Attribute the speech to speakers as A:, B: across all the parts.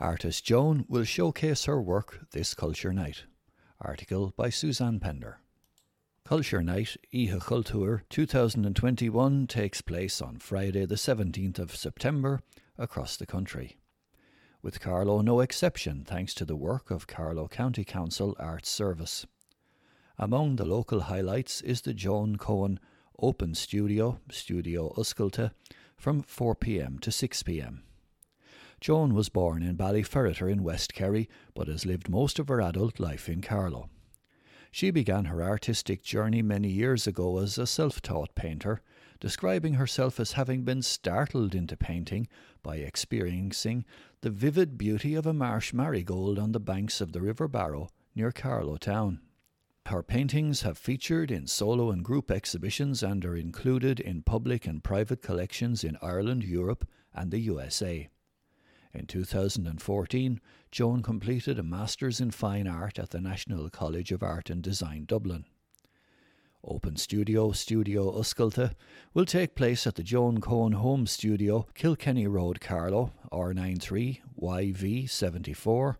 A: Artist Joan will showcase her work this Culture Night. Article by Suzanne Pender. Culture Night Oíche Chultúir 2021 takes place on Friday, the 17th of September, across the country. With Carlow no exception, thanks to the work of Carlow County Council Arts Service. Among the local highlights is the Joan Cohen Open Studio, Studio Usculta, from 4 pm to 6 pm. Joan was born in Ballyferriter in West Kerry, but has lived most of her adult life in Carlow. She began her artistic journey many years ago as a self taught painter, describing herself as having been startled into painting by experiencing the vivid beauty of a marsh marigold on the banks of the River Barrow near Carlow town. Her paintings have featured in solo and group exhibitions and are included in public and private collections in Ireland, Europe, and the USA. In 2014, Joan completed a Masters in Fine Art at the National College of Art and Design Dublin. Open Studio Studio Usculta will take place at the Joan Cohen Home Studio, Kilkenny Road, Carlow, R93 YV74,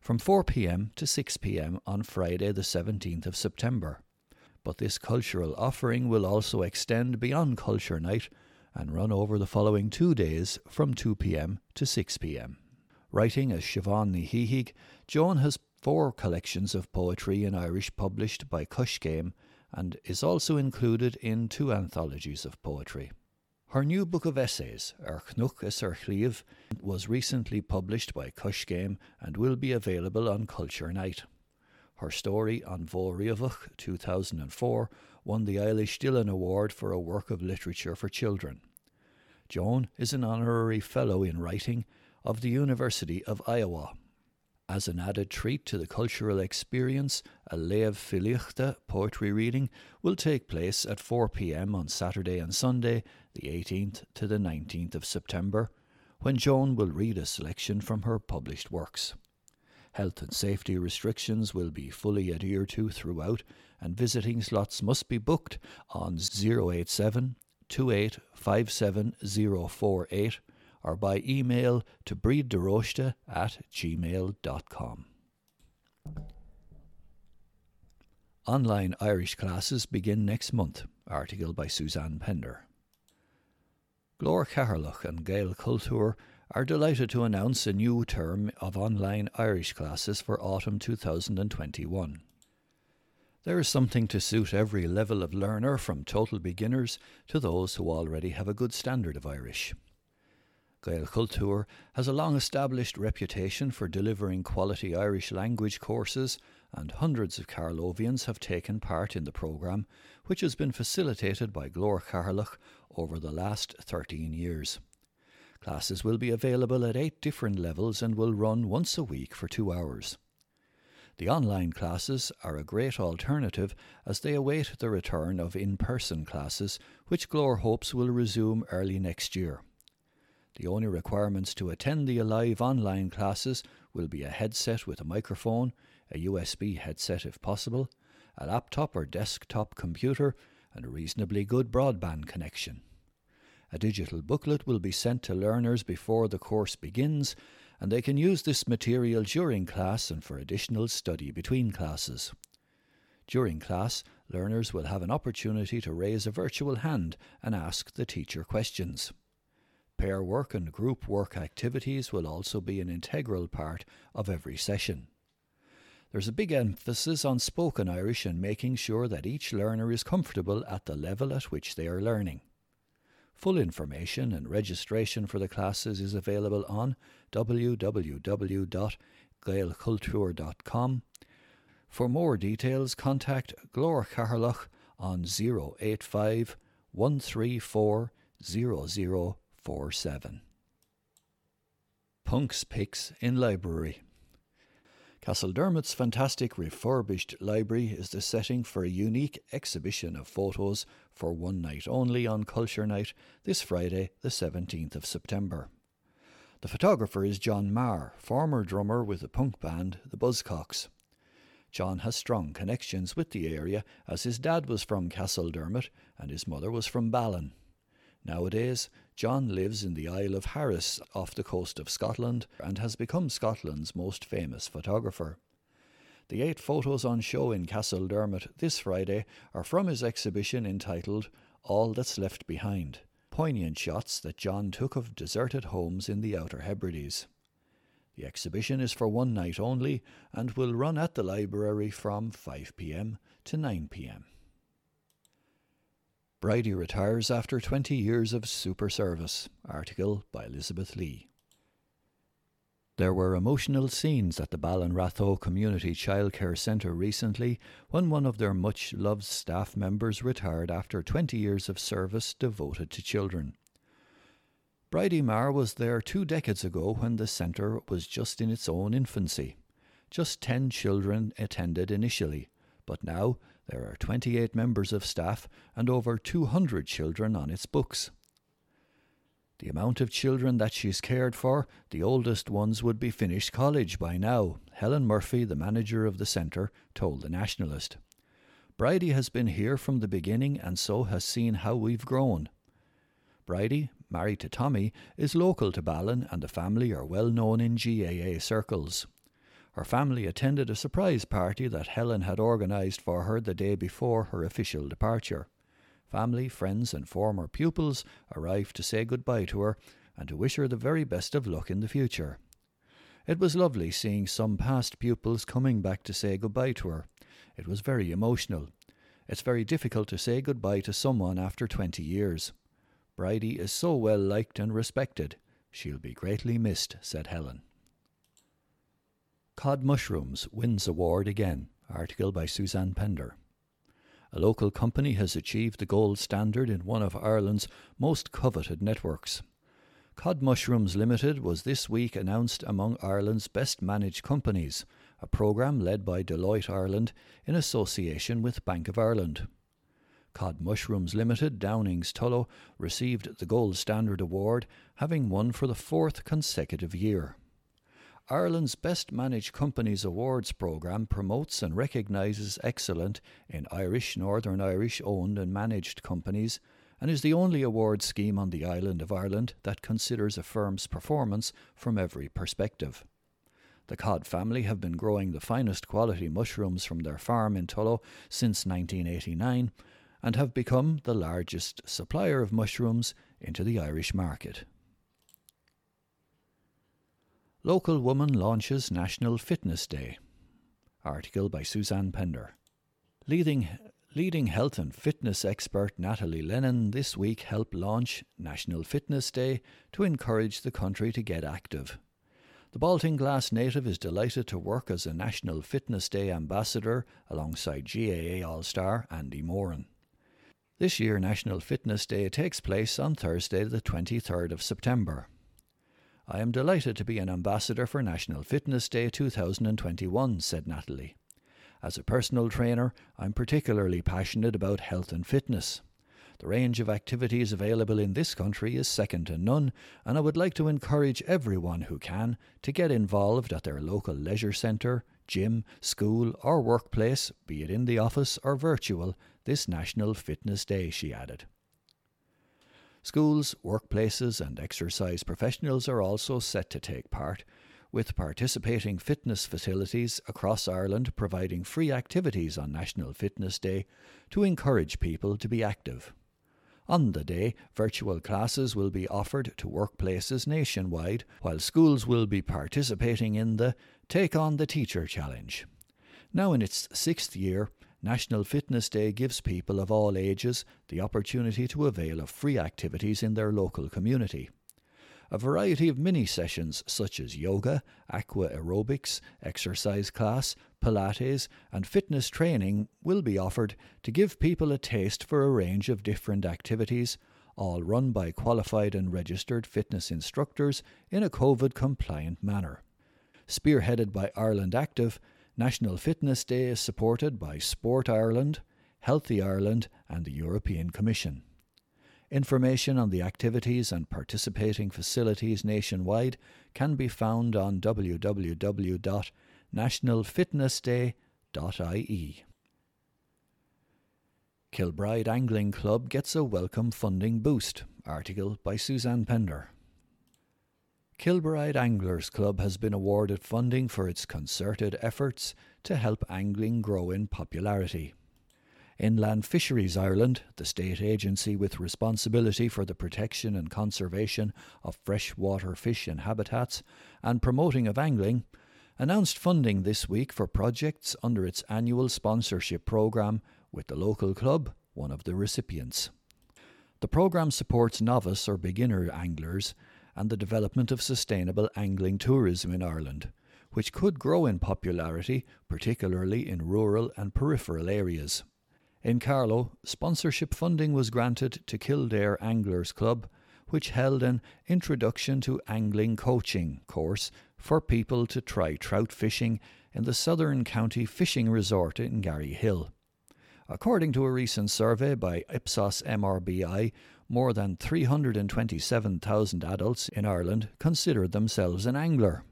A: from 4 pm to 6 pm on Friday, the 17th of September. But this cultural offering will also extend beyond Culture Night and run over the following two days from 2 pm to 6 pm. Writing as Siobhan Nihihig, Joan has four collections of poetry in Irish published by Coiscéim and is also included in two anthologies of poetry. Her new book of essays, er Ar Cnuch is Ar er Chliv, was recently published by Coiscéim and will be available on Culture Night. Her story on Voriavach 2004 won the Eilís Dillon Award for a work of literature for children. Joan is an honorary fellow in writing of the University of Iowa. As an added treat to the cultural experience, a Léamh Filíochta poetry reading will take place at 4 pm on Saturday and Sunday, the 18th to the 19th of September, when Joan will read a selection from her published works. Health and safety restrictions will be fully adhered to throughout, and visiting slots must be booked on 087 2857048 or by email to breedderosta at gmail.com. Online Irish classes begin next month. Article by Suzanne Pender. Glór Cheatharlach and Gaelchultúr are delighted to announce a new term of online Irish classes for autumn 2021. There is something to suit every level of learner, from total beginners to those who already have a good standard of Irish. Gaelchultúr has a long established reputation for delivering quality Irish language courses, and hundreds of Carlovians have taken part in the programme, which has been facilitated by Glór Cheatharlach over the last 13 years. Classes will be available at eight different levels and will run once a week for two hours. The online classes are a great alternative as they await the return of in person classes, which Glór hopes will resume early next year. The only requirements to attend the live online classes will be a headset with a microphone, a USB headset if possible, a laptop or desktop computer, and a reasonably good broadband connection. A digital booklet will be sent to learners before the course begins, and they can use this material during class and for additional study between classes. During class, learners will have an opportunity to raise a virtual hand and ask the teacher questions. Pair work and group work activities will also be an integral part of every session. There's a big emphasis on spoken Irish and making sure that each learner is comfortable at the level at which they are learning. Full information and registration for the classes is available on www.gaelchultur.com. For more details, contact Glór Cheatharlach on 085 134 47. Punk's Picks in Library. Castledermot's fantastic refurbished library is the setting for a unique exhibition of photos for one night only on Culture Night this Friday, the 17th of September. The photographer is John Maher, former drummer with the punk band The Buzzcocks. John has strong connections with the area as his dad was from Castledermot and his mother was from Ballon. Nowadays, John lives in the Isle of Harris off the coast of Scotland and has become Scotland's most famous photographer. The eight photos on show in Castledermot this Friday are from his exhibition entitled All That's Left Behind poignant shots that John took of deserted homes in the Outer Hebrides. The exhibition is for one night only and will run at the library from 5 pm to 9 pm. Bridie retires after 20 years of super service. Article by Elizabeth Lee. There were emotional scenes at the Ballinratho Community Childcare Centre recently when one of their much loved staff members retired after 20 years of service devoted to children. Bridie Marr was there two decades ago when the centre was just in its own infancy. Just 10 children attended initially, but now there are 28 members of staff and over 200 children on its books. The amount of children that she's cared for, the oldest ones would be finished college by now, Helen Murphy, the manager of the centre, told the Nationalist. Bridie has been here from the beginning and so has seen how we've grown. Bridie, married to Tommy, is local to Ballon and the family are well known in GAA circles. Her family attended a surprise party that Helen had organised for her the day before her official departure. Family, friends, and former pupils arrived to say goodbye to her and to wish her the very best of luck in the future. It was lovely seeing some past pupils coming back to say goodbye to her. It was very emotional. It's very difficult to say goodbye to someone after 20 years. Bridie is so well liked and respected. She'll be greatly missed, said Helen. Codd Mushrooms wins award again. Article by Suzanne Pender. A local company has achieved the gold standard in one of Ireland's most coveted networks. Codd Mushrooms Limited was this week announced among Ireland's best managed companies, a programme led by Deloitte Ireland in association with Bank of Ireland. Codd Mushrooms Limited, Downings Tullow, received the Gold Standard Award, having won for the fourth consecutive year. Ireland's Best Managed Companies Awards programme promotes and recognises excellence in Irish, Northern Irish owned and managed companies and is the only award scheme on the island of Ireland that considers a firm's performance from every perspective. The Codd family have been growing the finest quality mushrooms from their farm in Tullow since 1989 and have become the largest supplier of mushrooms into the Irish market. Local Woman launches National Fitness Day. Article by Suzanne Pender. Leading, leading health and fitness expert Natalie Lennon this week helped launch National Fitness Day to encourage the country to get active. The Baltinglass native is delighted to work as a National Fitness Day ambassador alongside GAA All Star Andy Moran. This year, National Fitness Day takes place on Thursday, the 23rd of September. I am delighted to be an ambassador for National Fitness Day 2021, said Natalie. As a personal trainer, I'm particularly passionate about health and fitness. The range of activities available in this country is second to none, and I would like to encourage everyone who can to get involved at their local leisure centre, gym, school, or workplace, be it in the office or virtual, this National Fitness Day, she added. Schools, workplaces, and exercise professionals are also set to take part, with participating fitness facilities across Ireland providing free activities on National Fitness Day to encourage people to be active. On the day, virtual classes will be offered to workplaces nationwide, while schools will be participating in the Take on the Teacher Challenge. Now in its sixth year, National Fitness Day gives people of all ages the opportunity to avail of free activities in their local community. A variety of mini sessions such as yoga, aqua aerobics, exercise class, Pilates, and fitness training will be offered to give people a taste for a range of different activities, all run by qualified and registered fitness instructors in a COVID compliant manner. Spearheaded by Ireland Active, National Fitness Day is supported by Sport Ireland, Healthy Ireland, and the European Commission. Information on the activities and participating facilities nationwide can be found on www.nationalfitnessday.ie. Kilbride Angling Club gets a welcome funding boost. Article by Suzanne Pender. Kilbride Anglers Club has been awarded funding for its concerted efforts to help angling grow in popularity. Inland Fisheries Ireland, the state agency with responsibility for the protection and conservation of freshwater fish and habitats and promoting of angling, announced funding this week for projects under its annual sponsorship programme with the local club one of the recipients. The programme supports novice or beginner anglers and the development of sustainable angling tourism in Ireland, which could grow in popularity, particularly in rural and peripheral areas. In Carlow, sponsorship funding was granted to Kildare Anglers Club, which held an Introduction to Angling Coaching course for people to try trout fishing in the Southern County Fishing Resort in Garry Hill. According to a recent survey by Ipsos MRBI, more than 327,000 adults in Ireland consider themselves an angler.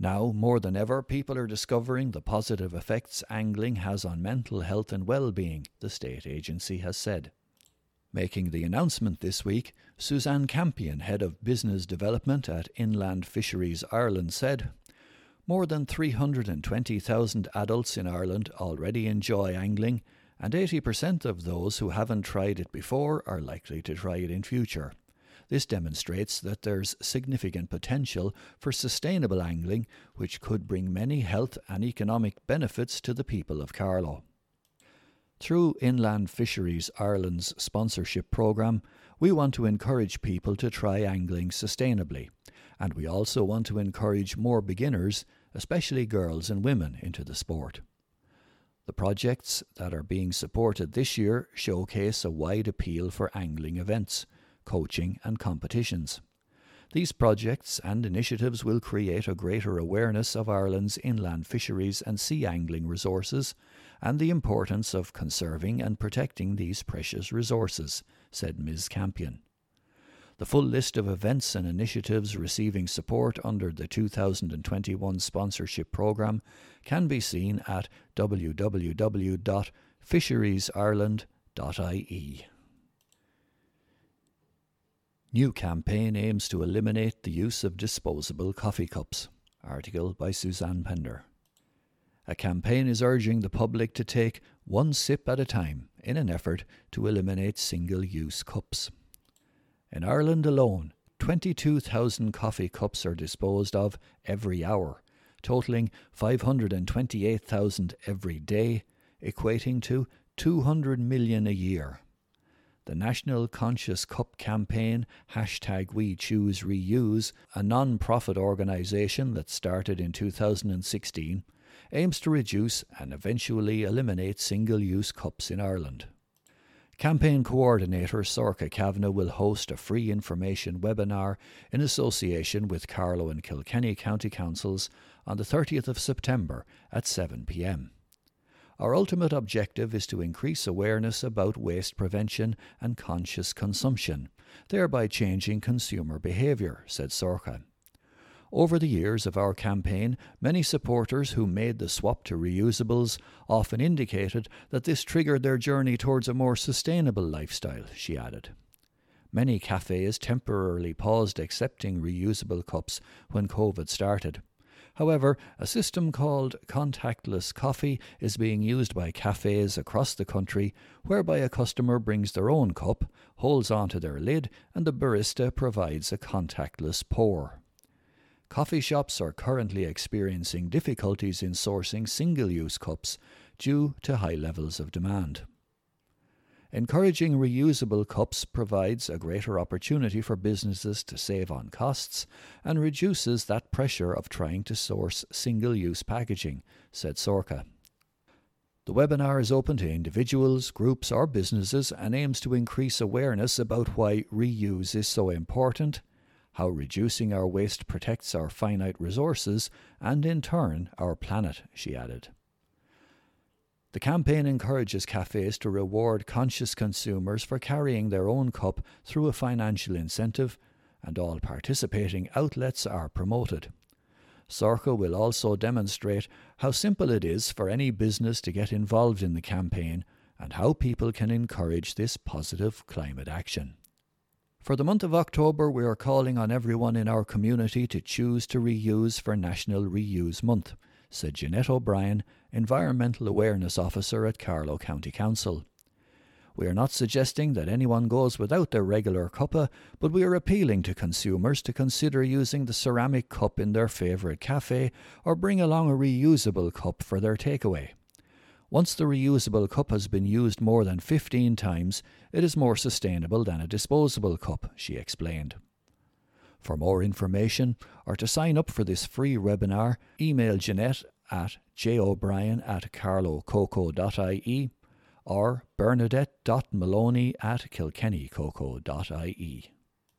A: Now, more than ever, people are discovering the positive effects angling has on mental health and well being, the state agency has said. Making the announcement this week, Suzanne Campion, head of business development at Inland Fisheries Ireland, said, More than 320,000 adults in Ireland already enjoy angling, and 80% of those who haven't tried it before are likely to try it in future. This demonstrates that there's significant potential for sustainable angling, which could bring many health and economic benefits to the people of Carlow. Through Inland Fisheries Ireland's sponsorship programme, we want to encourage people to try angling sustainably, and we also want to encourage more beginners, especially girls and women, into the sport. The projects that are being supported this year showcase a wide appeal for angling events, coaching, and competitions. These projects and initiatives will create a greater awareness of Ireland's inland fisheries and sea angling resources and the importance of conserving and protecting these precious resources, said Ms. Campion. The full list of events and initiatives receiving support under the 2021 sponsorship programme can be seen at www.fisheriesireland.ie. New campaign aims to eliminate the use of disposable coffee cups. Article by Suzanne Pender. A campaign is urging the public to take one sip at a time in an effort to eliminate single use cups. In Ireland alone, 22,000 coffee cups are disposed of every hour, totaling 528,000 every day, equating to 200 million a year. The National Conscious Cup campaign, hashtag We Choose Reuse, a non profit organisation that started in 2016, aims to reduce and eventually eliminate single use cups in Ireland. Campaign coordinator Sorcha Kavanagh will host a free information webinar in association with Carlow and Kilkenny County Councils on the 30th of September at 7 pm. Our ultimate objective is to increase awareness about waste prevention and conscious consumption, thereby changing consumer behaviour, said Sorcha. Over the years of our campaign, many supporters who made the swap to reusables often indicated that this triggered their journey towards a more sustainable lifestyle, she added. Many cafes temporarily paused accepting reusable cups when COVID started. However, a system called contactless coffee is being used by cafes across the country whereby a customer brings their own cup, holds onto their lid, and the barista provides a contactless pour. Coffee shops are currently experiencing difficulties in sourcing single use cups due to high levels of demand. Encouraging reusable cups provides a greater opportunity for businesses to save on costs and reduces that pressure of trying to source single use packaging, said Sorcha. The webinar is open to individuals, groups, or businesses and aims to increase awareness about why reuse is so important how reducing our waste protects our finite resources and, in turn, our planet, she added. The campaign encourages cafes to reward conscious consumers for carrying their own cup through a financial incentive, and all participating outlets are promoted. Sorcha will also demonstrate how simple it is for any business to get involved in the campaign and how people can encourage this positive climate action. For the month of October, we are calling on everyone in our community to choose to reuse for National Reuse Month, said Jeanette O'Brien, Environmental Awareness Officer at Carlow County Council. We are not suggesting that anyone goes without their regular cuppa, but we are appealing to consumers to consider using the ceramic cup in their favourite cafe or bring along a reusable cup for their takeaway. Once the reusable cup has been used more than 15 times, it is more sustainable than a disposable cup, she explained. For more information or to sign up for this free webinar, email Jeanette at jobrien at carlowcoco.ie or bernadette.maloney at kilkennycoco.ie.